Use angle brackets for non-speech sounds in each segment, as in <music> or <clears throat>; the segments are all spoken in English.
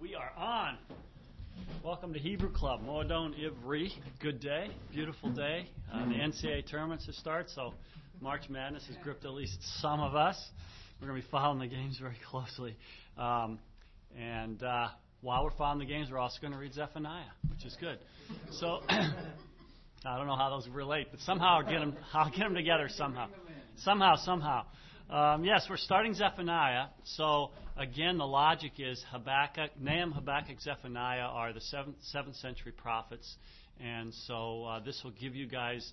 We are on. Welcome to Hebrew Club, Moadon Ivri. Good day, beautiful day. Uh, the NCAA tournaments have started, so March Madness has gripped at least some of us. We're going to be following the games very closely. Um, and uh, while we're following the games, we're also going to read Zephaniah, which is good. So <clears throat> I don't know how those relate, but somehow I'll get them, I'll get them together somehow. Somehow, somehow. Um, yes, we're starting Zephaniah. So again, the logic is Habakkuk, Nahum, Habakkuk, Zephaniah are the seventh, seventh century prophets, and so uh, this will give you guys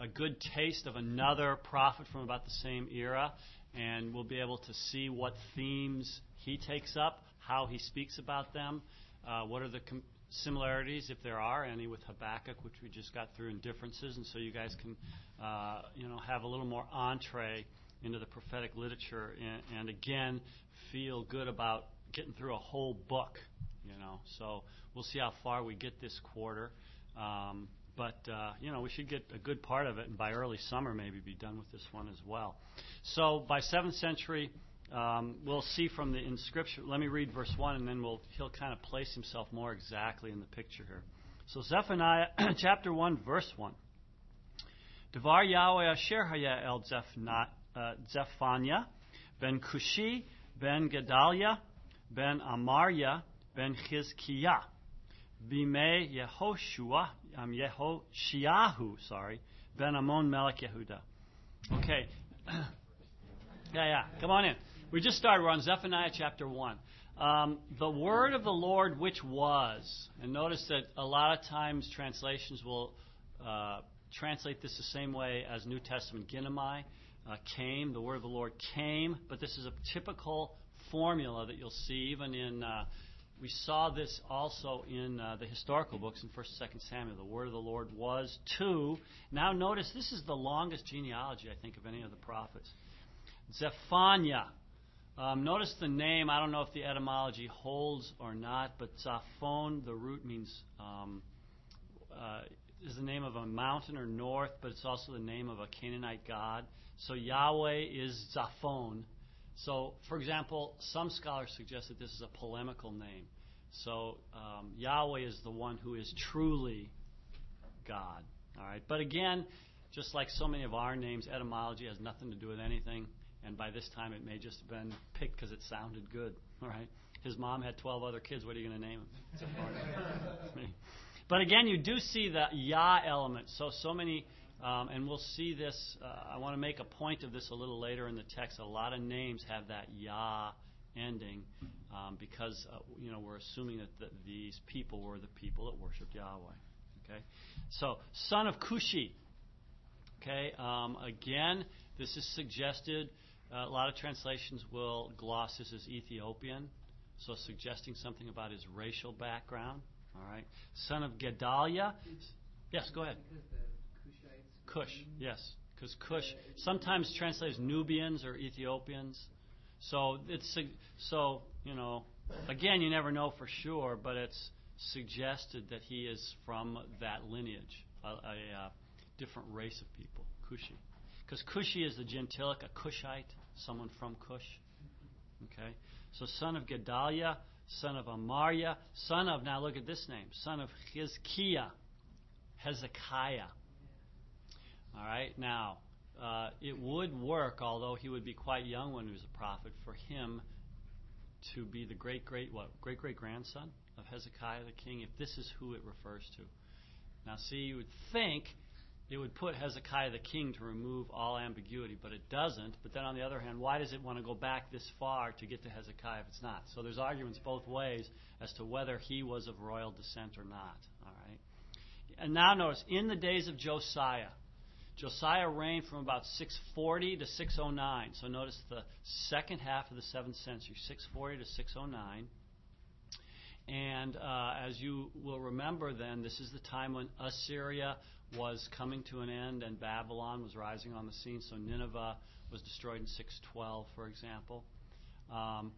a good taste of another prophet from about the same era, and we'll be able to see what themes he takes up, how he speaks about them, uh, what are the com- similarities, if there are any, with Habakkuk, which we just got through, and differences, and so you guys can, uh, you know, have a little more entree into the prophetic literature, and, and again, feel good about getting through a whole book. You know, so we'll see how far we get this quarter. Um, but uh, you know, we should get a good part of it, and by early summer, maybe be done with this one as well. So by seventh century, um, we'll see from the inscription. Let me read verse one, and then we'll he'll kind of place himself more exactly in the picture here. So Zephaniah <clears throat> chapter one, verse one. Devar Yahweh Asher Haya El Zephaniah uh, Zephaniah, ben Cushi, ben Gedaliah, ben Amarya, ben Chizkiah, bime Yehoshua, um, Yehoshiahu, sorry, ben Amon Melech Yehuda. Okay. <clears throat> yeah, yeah. Come on in. We just started. We're on Zephaniah chapter 1. Um, the word of the Lord which was. And notice that a lot of times translations will uh, translate this the same way as New Testament ginomai uh, came, the word of the Lord came, but this is a typical formula that you'll see even in. Uh, we saw this also in uh, the historical books in 1st and 2nd Samuel. The word of the Lord was to. Now notice this is the longest genealogy, I think, of any of the prophets. Zephaniah. Um, notice the name. I don't know if the etymology holds or not, but Zaphon, the root means um, uh, is the name of a mountain or north, but it's also the name of a Canaanite god. So Yahweh is Zaphon. So, for example, some scholars suggest that this is a polemical name. So um, Yahweh is the one who is truly God. All right. But again, just like so many of our names, etymology has nothing to do with anything. And by this time, it may just have been picked because it sounded good. All right. His mom had 12 other kids. What are you going to name them? <laughs> but again, you do see the Yah element. So, so many um, and we'll see this. Uh, I want to make a point of this a little later in the text. A lot of names have that Yah ending um, because uh, you know we're assuming that the, these people were the people that worshipped Yahweh. Okay, so son of Cushi. Okay, um, again, this is suggested. Uh, a lot of translations will gloss this as Ethiopian, so suggesting something about his racial background. All right, son of Gedaliah. Yes, go ahead. Cush, yes, because Cush sometimes translates Nubians or Ethiopians. So it's so you know again you never know for sure, but it's suggested that he is from that lineage, a, a, a different race of people, Cushi. Because Cushi is the gentilic, a Cushite, someone from Cush. Okay, so son of Gedaliah, son of Amariah, son of now look at this name, son of Hezekiah. Hezekiah. All right, now uh, it would work, although he would be quite young when he was a prophet, for him to be the great great what great great grandson of Hezekiah the king, if this is who it refers to. Now, see, you would think it would put Hezekiah the king to remove all ambiguity, but it doesn't. But then on the other hand, why does it want to go back this far to get to Hezekiah if it's not? So there's arguments both ways as to whether he was of royal descent or not. All right. And now notice, in the days of Josiah, Josiah reigned from about 640 to 609. So notice the second half of the 7th century, 640 to 609. And uh, as you will remember, then, this is the time when Assyria was coming to an end and Babylon was rising on the scene. So Nineveh was destroyed in 612, for example. Um,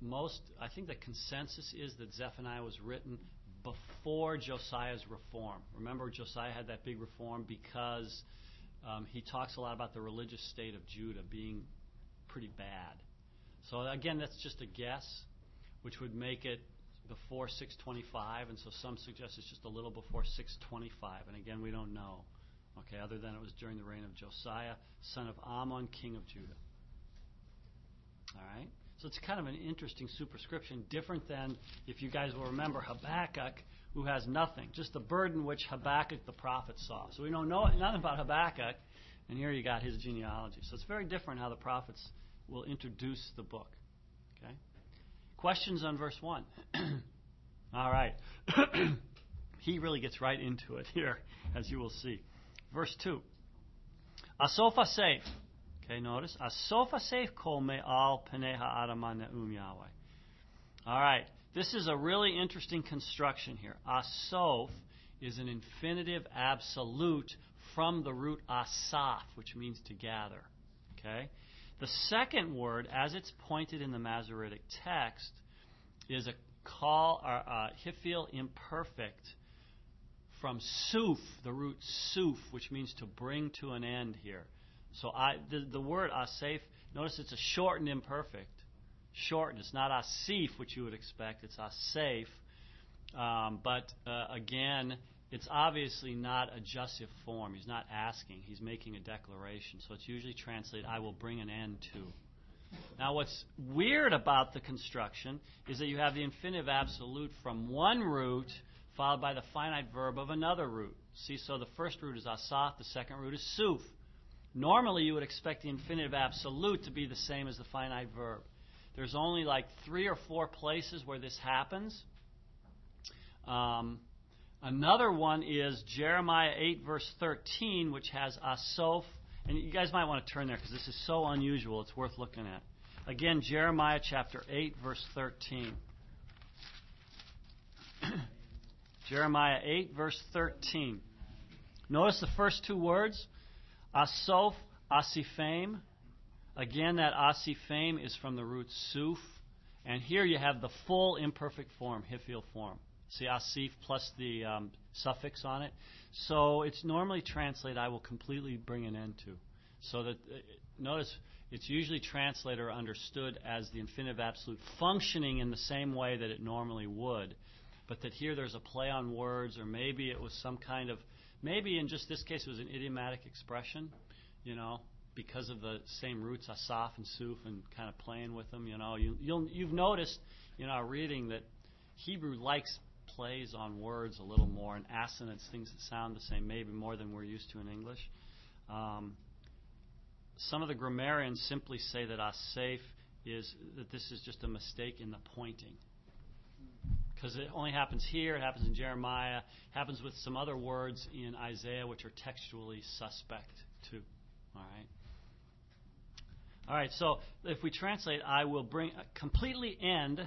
most, I think the consensus is that Zephaniah was written before Josiah's reform. Remember, Josiah had that big reform because um, he talks a lot about the religious state of Judah being pretty bad. So, again, that's just a guess. which would make it before 625, and so some suggest it's just a little before 625. And again, we don't know. Okay, other than it was during the reign of Josiah, son of Amon, king of Judah. All right? So it's kind of an interesting superscription, different than, if you guys will remember, Habakkuk, who has nothing, just the burden which Habakkuk the prophet saw. So we don't know nothing about Habakkuk, and here you got his genealogy. So it's very different how the prophets will introduce the book. Okay? Questions on verse 1? <clears throat> All right. <clears throat> he really gets right into it here, as you will see. Verse 2. Asofa safe. Okay, notice. Asofa safe kol me'al peneha adama ne'um Yahweh. All right. This is a really interesting construction here. Asof is an infinitive absolute from the root asaf, which means to gather. Okay? The second word, as it's pointed in the Masoretic text, is a qal, or uh, hifil imperfect from suf, the root suf, which means to bring to an end here. So I, the, the word asaf, notice it's a shortened imperfect. Shortened. It's not asif, which you would expect. It's asaf. Um, but uh, again, it's obviously not a jussive form. He's not asking, he's making a declaration. So it's usually translated, I will bring an end to. Now, what's weird about the construction is that you have the infinitive absolute from one root followed by the finite verb of another root. See, so the first root is asaf, the second root is suf. Normally, you would expect the infinitive absolute to be the same as the finite verb. There's only like three or four places where this happens. Um, Another one is Jeremiah 8, verse 13, which has Asof. And you guys might want to turn there because this is so unusual. It's worth looking at. Again, Jeremiah chapter 8, verse 13. <clears throat> Jeremiah 8, verse 13. Notice the first two words Asof, Asifame. Again, that Asifame is from the root suf. And here you have the full imperfect form, hifil form. See asif plus the um, suffix on it. So it's normally translated, I will completely bring an end to. So that, uh, notice, it's usually translated or understood as the infinitive absolute functioning in the same way that it normally would. But that here there's a play on words, or maybe it was some kind of, maybe in just this case it was an idiomatic expression, you know, because of the same roots, asaf and suf, and kind of playing with them, you know. You, you'll, you've noticed in our reading that Hebrew likes plays on words a little more and assonance, things that sound the same, maybe more than we're used to in English. Um, some of the grammarians simply say that asaf is that this is just a mistake in the pointing. Because it only happens here, it happens in Jeremiah, happens with some other words in Isaiah which are textually suspect too. All right. All right, so if we translate, I will bring completely end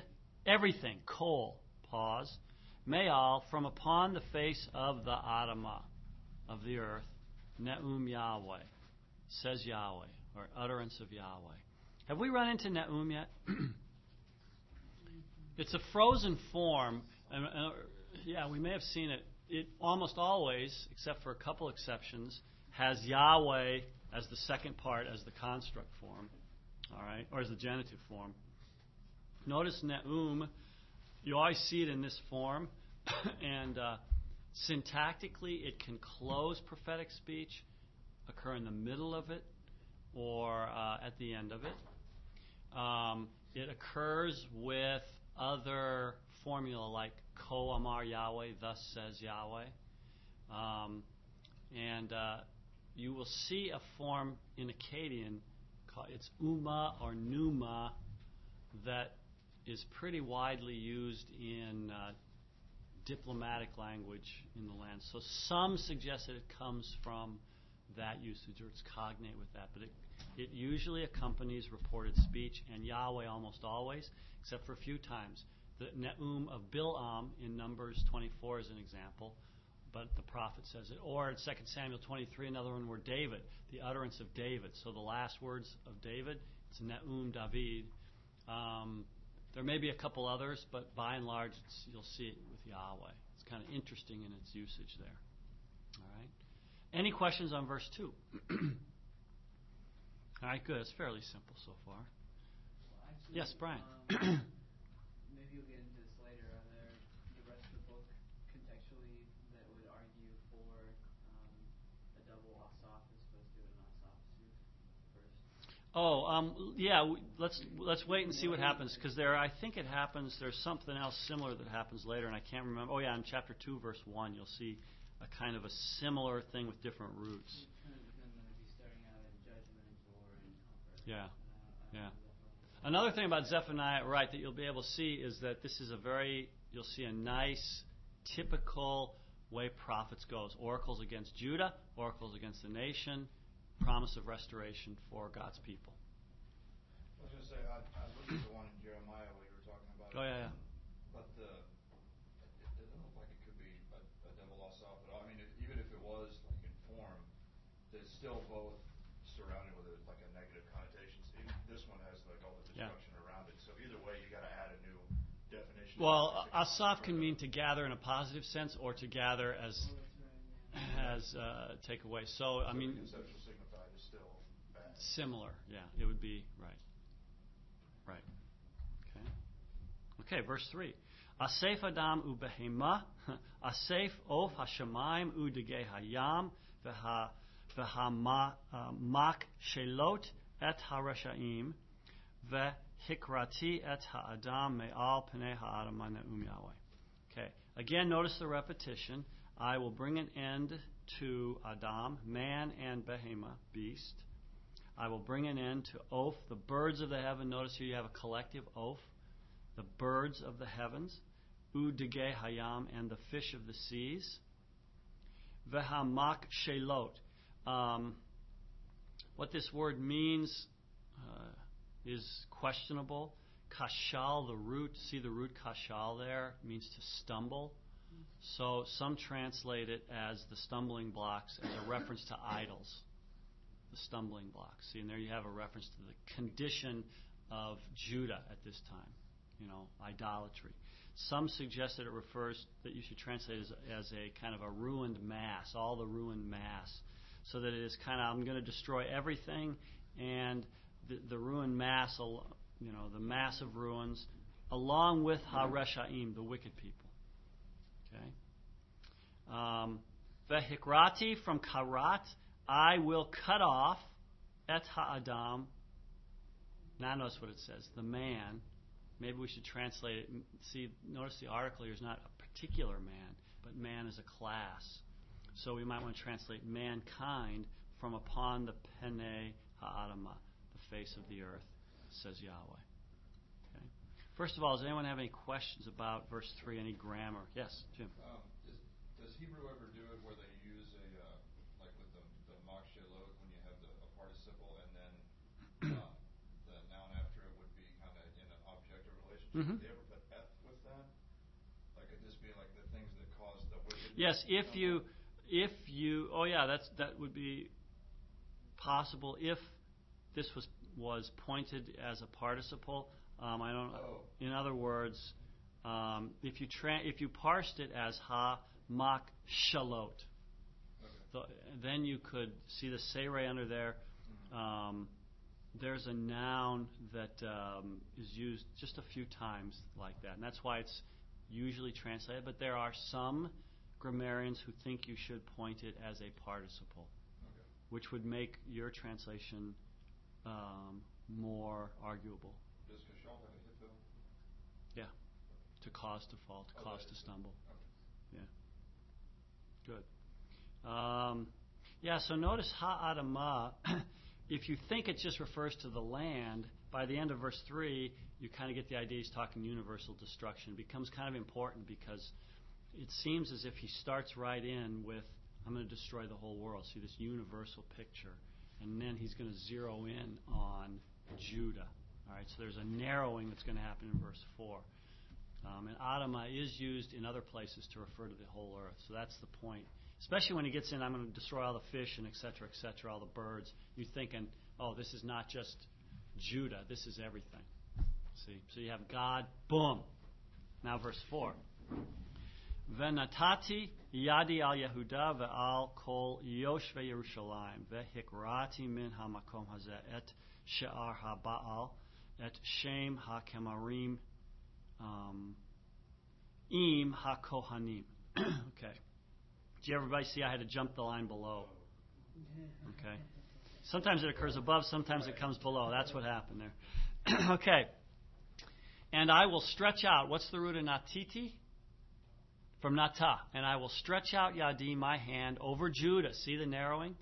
everything, kol, pause, Me'al, from upon the face of the Adamah, of the earth, Ne'um Yahweh, says Yahweh, or utterance of Yahweh. Have we run into Ne'um yet? <clears throat> it's a frozen form. And, uh, yeah, we may have seen it. It almost always, except for a couple exceptions, has Yahweh as the second part, as the construct form, all right, or as the genitive form. Notice Ne'um you always see it in this form, <coughs> and uh, syntactically, it can close prophetic speech, occur in the middle of it, or uh, at the end of it. Um, it occurs with other formula like Ko Amar Yahweh, thus says Yahweh. Um, and uh, you will see a form in Akkadian, it's Uma or Numa, that is pretty widely used in uh, diplomatic language in the land. So some suggest that it comes from that usage or it's cognate with that, but it, it usually accompanies reported speech and Yahweh almost always, except for a few times. The Ne'um of Bil'am in Numbers 24 is an example, but the prophet says it. Or in 2 Samuel 23, another one where David, the utterance of David. So the last words of David, it's Ne'um David. Um, there may be a couple others, but by and large, you'll see it with Yahweh. It's kind of interesting in its usage there. All right. Any questions on verse two? <clears throat> All right, good. It's fairly simple so far. Well, actually, yes, Brian. Um, Oh, um, yeah. w- Let's let's wait and see what happens because there. I think it happens. There's something else similar that happens later, and I can't remember. Oh, yeah, in chapter two, verse one, you'll see a kind of a similar thing with different roots. Kind of depends on if he's starting out in judgment or in comfort. Yeah. Uh, Yeah. Another thing about Zephaniah, right, that you'll be able to see is that this is a very. You'll see a nice, typical way prophets goes. Oracles against Judah, oracles against the nation, promise of restoration for God's people. I was going to say, I, I looked at the one in Jeremiah where you were talking about. Oh yeah, yeah. But the, it, it doesn't look like it could be a, a devil lost out, but I mean, if, even if it was like in form, there's still both surrounded with it like a negative connotations. Even this one has like all the Yeah. destruction around it, so either way, you got to add a new definition. Well, It's asaf can mean to gather in a positive sense, or to gather as that's right, yeah. as uh, take away. So I so mean, the conceptual signified is still bad. Similar. Yeah, it would be right. Right. Okay. Okay. Verse three. Asef Adam ubehema, <laughs> Asef of Hashemayim udege hayam, v'ha v'ha uh, mak shelot et harashaim, vehikrati et ha'adam me'al pnei ha'adam ne'um Yahweh. Okay. Again, notice the repetition. I will bring an end to Adam, man and behema, beast. I will bring an end to oath, the birds of the heaven. Notice here you have a collective oath. The birds of the heavens, udege hayam, and the fish of the seas. Vehamak shelot. Um, what this word means uh, is questionable. Kashal, the root, see the root kashal there, means to stumble. So some translate it as the stumbling blocks as a reference to idols. The stumbling blocks. See, and there you have a reference to the condition of Judah at this time. You know, idolatry. Some suggest that it refers that you should translate as, as a kind of a ruined mass, all the ruined mass, so that it is kind of I'm going to destroy everything, and the, the ruined mass, you know, the mass of ruins, along with Hareshaim, the wicked people. Okay. Um, Vehikrati from Karat, I will cut off et ha'adam. Now notice what it says, the man. Maybe we should translate it. See, notice the article here is not a particular man, but man is a class. So we might want to translate mankind from upon the pene ha'adama, the face of the earth, says Yahweh. Okay. First of all, does anyone have any questions about verse three? Any grammar? Yes, Jim. Um, is, does Hebrew ever do it where they use a uh, like with the the mock shalot when you have the a participle and then uh, the noun after it would be kind of in an objective relationship? Mhm. Did they ever put eth with that? Like it just being like the things that cause the wicked. Yes, if you, if you, oh yeah, that's that would be possible if this was was pointed as a participle. Um, I don't. Oh. In other words, um, if you tra- if you parsed it as ha mak shalot, Okay. the, then you could see the seire under there. Mhm. Um, there's a noun that um, is used just a few times like that, and that's why it's usually translated. But there are some grammarians who think you should point it as a participle, Okay. which would make your translation um, more arguable. Does Kashal have a hit though? Yeah, to cause to fall, to Oh, cause to stumble. Okay. Yeah. Good. Um, yeah, so notice ha'adamah, if you think it just refers to the land, by the end of verse 3, you kind of get the idea he's talking universal destruction. It becomes kind of important because it seems as if he starts right in with, I'm going to destroy the whole world. See this universal picture. And then he's going to zero in on Judah. All right, so there's a narrowing that's going to happen in verse 4. Um, and Adama is used in other places to refer to the whole earth. So that's the point. Especially when he gets in, I'm going to destroy all the fish and et cetera, et cetera, all the birds. You're thinking, oh, this is not just Judah, this is everything. See? So you have God, boom. Now, verse 4. Venatati yadi al Yehuda ve'al kol yoshve Yerushalayim vehikrati min hamakom hazeh et she'ar ha'ba'al et shem ha'kemarim um, im hakohanim. <clears throat> okay. Did you everybody see I had to jump the line below? Okay. Sometimes it occurs above, sometimes it comes below. That's what happened there. <clears throat> okay. And I will stretch out. What's the root of natiti? From nata. And I will stretch out yadi, my hand, over Judah. See the narrowing?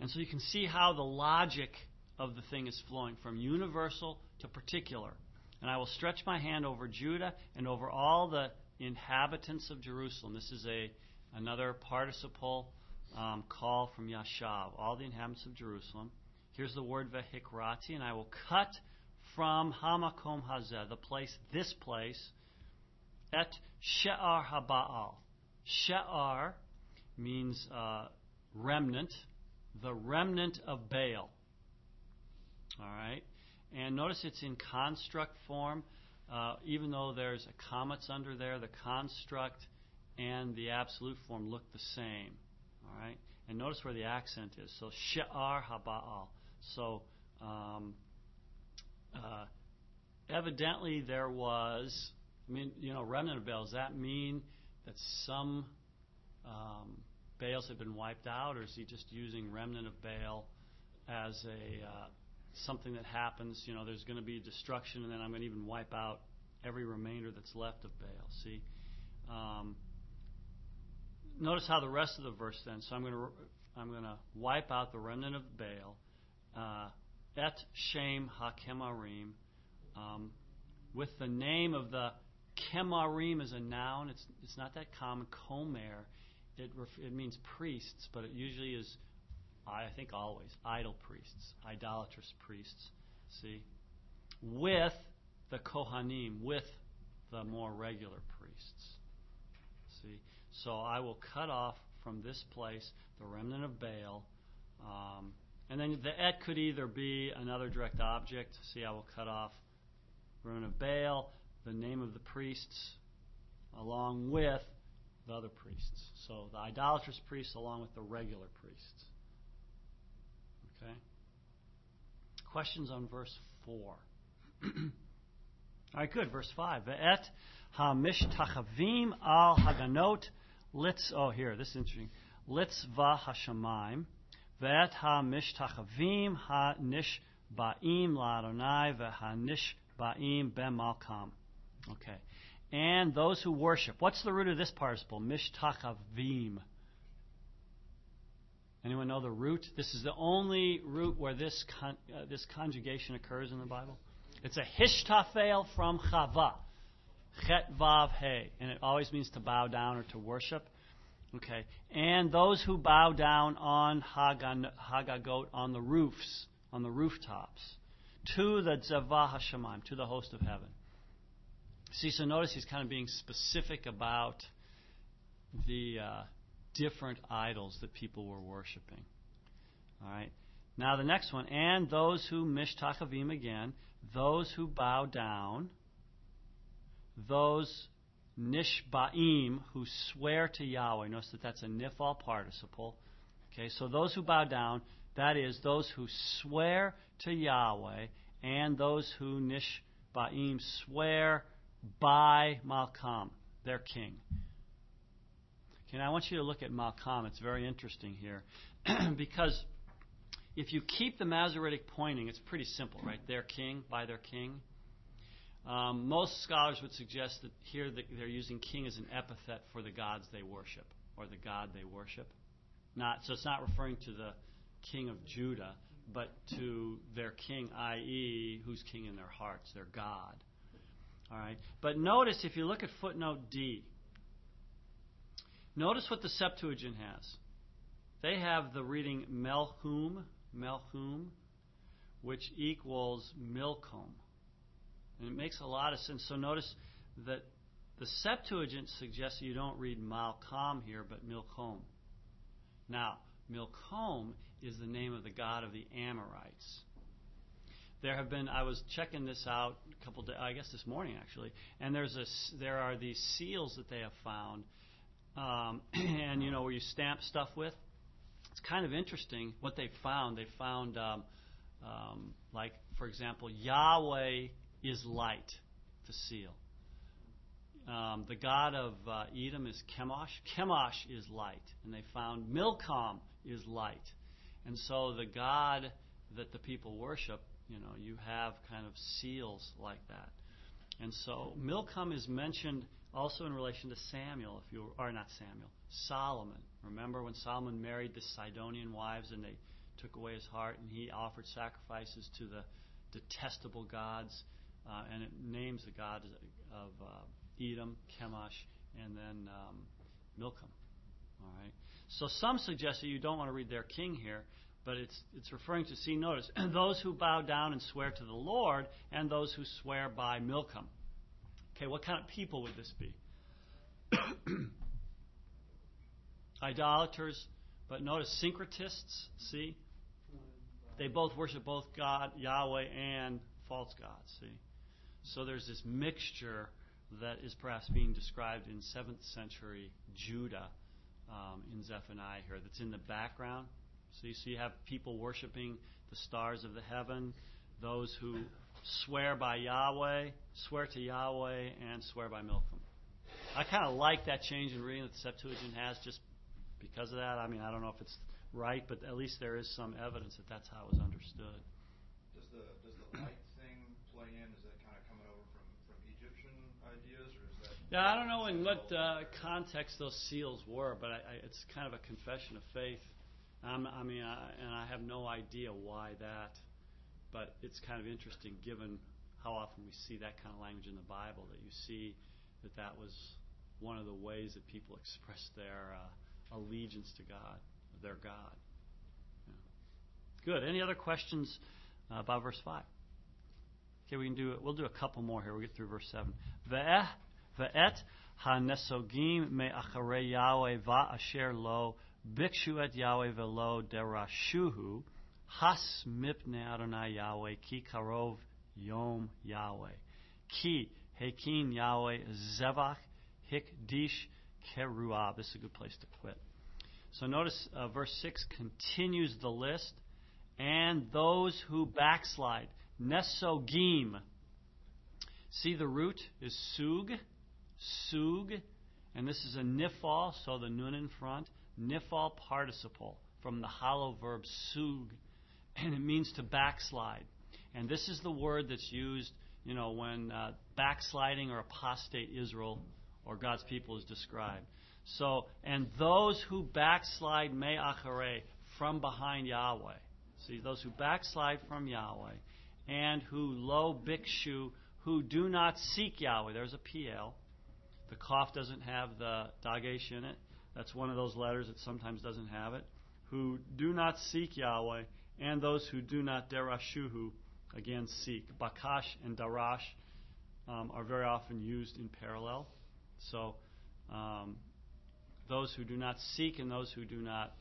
And so you can see how the logic of the thing is flowing from universal to particular. And I will stretch my hand over Judah and over all the inhabitants of Jerusalem. This is a another participle um, qal from Yashav, all the inhabitants of Jerusalem. Here's the word vehikrati, and I will cut from Hamakom Hazeh, the place, this place, et She'ar Habaal. She'ar means uh, remnant, the remnant of Baal. All right? And notice it's in construct form. Uh, even though there's a qamets under there, the construct and the absolute form look the same. All right? And notice where the accent is. So, She'ar Habaal. So, um, uh, evidently there was, I mean, you know, remnant of Baal. Does that mean that some um, Baals have been wiped out, or is he just using remnant of Baal as a uh, something that happens? You know, there's going to be destruction, and then I'm going to even wipe out every remainder that's left of Baal. See. Um, notice how the rest of the verse then. So I'm going to I'm going to wipe out the remnant of Baal. Uh, et Shem HaKemarim, um, with the name of the Kemarim as a noun. It's it's not that common. Komer, it ref- it means priests, but it usually is, I think always idol priests, idolatrous priests. See, with the Kohanim, with the more regular priests. See, so I will cut off from this place the remnant of Baal. Um, and then the et could either be another direct object. See, I will cut off remnant of Baal, the name of the priests, along with the other priests. So the idolatrous priests along with the regular priests. Okay? Questions on verse 4. <clears throat> All right, good. Verse 5. Ve'et ha-mishtachavim al haganot litz. Oh, here, this is interesting. Litzva hashamayim. Ve'et ha-mishtachavim ha-nishba'im la'adonai ve'ha-nishba'im be'malkam. Okay. And those who worship. What's the root of this participle? Mishtachavim. Anyone know the root? This is the only root where this con- uh, this conjugation occurs in the Bible. It's a hishtafel from chava, chet vav he, and it always means to bow down or to worship. Okay, and those who bow down on Hagagot on the roofs, on the rooftops, to the Zavah Hashemayim, to the host of heaven. See, so notice he's kind of being specific about the uh, different idols that people were worshiping. All right. Now the next one, and those who mishtachavim again, those who bow down, those nishbaim who swear to Yahweh. Notice that that's a nifal participle. Okay, so those who bow down, that is those who swear to Yahweh, and those who nishbaim swear by Malkam, their king. Okay, now I want you to look at Malkam. It's very interesting here <clears throat> because if you keep the Masoretic pointing, it's pretty simple, right? Their king, by their king. Um, most scholars would suggest that here they're using king as an epithet for the gods they worship or the god they worship. Not so it's not referring to the king of Judah, but to their king, i.e., who's king in their hearts, their God. All right. But notice if you look at footnote D, notice what the Septuagint has. They have the reading Melchum, Melchum, which equals Milcom. And it makes a lot of sense. So notice that the Septuagint suggests you don't read Malkam here, but Milcom. Now, Milcom is the name of the god of the Amorites. There have been. I was checking this out a couple. Days, I guess this morning actually, and there's a. There are these seals that they have found, um, <clears throat> and you know where you stamp stuff with. It's kind of interesting what they found. They found, um, um, like for example, Yahweh is light, the seal. Um, the god of uh, Edom is Chemosh. Chemosh is light. And they found Milcom is light. And so the God that the people worship, you know, you have kind of seals like that. And so Milcom is mentioned also in relation to Samuel, if you are not Samuel, Solomon. Remember when Solomon married the Sidonian wives and they took away his heart and he offered sacrifices to the detestable gods, uh, and it names the gods of uh, Edom, Chemosh, and then um, Milcom. All right. So some suggest that you don't want to read their king here, but it's it's referring to see notice <clears throat> those who bow down and swear to the Lord, and those who swear by Milcom. Okay, what kind of people would this be? <clears throat> Idolaters, but notice syncretists. See, they both worship both God, Yahweh, and false gods. See, so there's this mixture that is perhaps being described in seventh century Judah um, in Zephaniah here. That's in the background. So you see you have people worshiping the stars of the heaven, those who swear by Yahweh, swear to Yahweh, and swear by Milcom. I kind of like that change in reading that the Septuagint has just because of that. I mean, I don't know if it's right, but at least there is some evidence that that's how it was understood. Does the does the light thing play in? Is that kind of coming over from, from Egyptian ideas, Yeah, I don't know in what uh, context those seals were, but I, I, it's kind of a confession of faith. Um, I mean, I, and I have no idea why that, but it's kind of interesting given how often we see that kind of language in the Bible that you see that that was one of the ways that people expressed their uh, allegiance to God their God. Yeah. Good. Any other questions uh, about verse five? Okay, we can do it. We'll do a couple more here. We'll get through verse seven. Ve'et hanesogim me'acharei Yahweh va'asher lo bikshu et Yahweh velo derashuhu has mipne Adonai Yahweh ki karov yom Yahweh ki hekin Yahweh zevach hikdish keruah. This is a good place to quit. So notice uh, verse 6 continues the list. And those who backslide. Nesogim. See, the root is sug. Sug. And this is a nifal, so the nun in front. Nifal participle from the hollow verb sug. And it means to backslide. And this is the word that's used, you know, when uh, backsliding or apostate Israel or God's people is described. So, and those who backslide me'acharei from behind Yahweh. See, those who backslide from Yahweh and who lo bikshu, who do not seek Yahweh. There's a piel. The Qaf doesn't have the dagesh in it. That's one of those letters that sometimes doesn't have it. Who do not seek Yahweh and those who do not derashuhu, again seek. Bakash and darash um, are very often used in parallel. So, um, those who do not seek and those who do not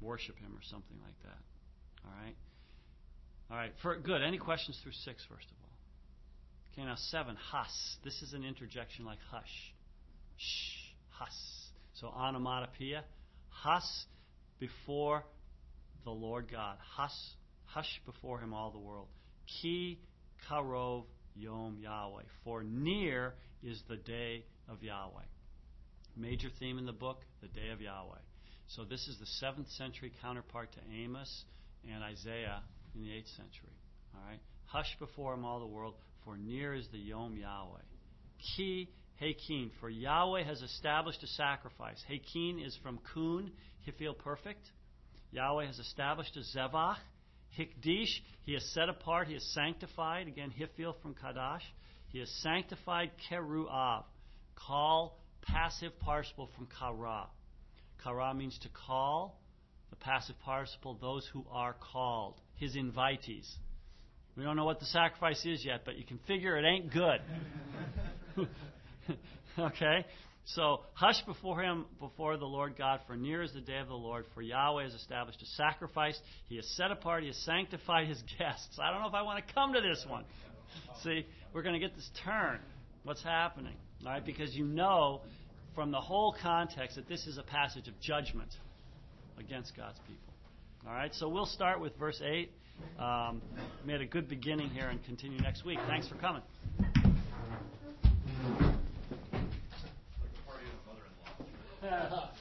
worship him or something like that. All right? All right. For, good. Any questions through 6, first of all? Okay, oh now 7. Has. This is an interjection like hush. Shh. Has. So onomatopoeia. Has before the Lord God. Has. Hush before him all the world. Ki karov yom Yahweh. For near is the day of Yahweh. Major theme in the book, the day of Yahweh. So this is the seventh century counterpart to Amos and Isaiah in the eighth century. All right. Hush before him all the world, for near is the Yom Yahweh. Ki Hakin, for Yahweh has established a sacrifice. Hakin is from Kun, Hifil perfect. Yahweh has established a Zevach. Hikdish, he has set apart, he has sanctified. Again, Hifil from Kadash. He has sanctified Keruav. Qal passive participle from kara. Kara means to call. The passive participle, those who are called, his invitees. We don't know what the sacrifice is yet, but you can figure it ain't good. <laughs> okay? So hush before him, before the Lord God, for near is the day of the Lord. For Yahweh has established a sacrifice. He has set apart, He has sanctified His guests. I don't know if I want to come to this one. See, we're going to get this turn. What's happening? All right, because you know from the whole context that this is a passage of judgment against God's people. All right, so we'll start with verse 8. Um, made a good beginning here and continue next week. Thanks for coming. Like <laughs>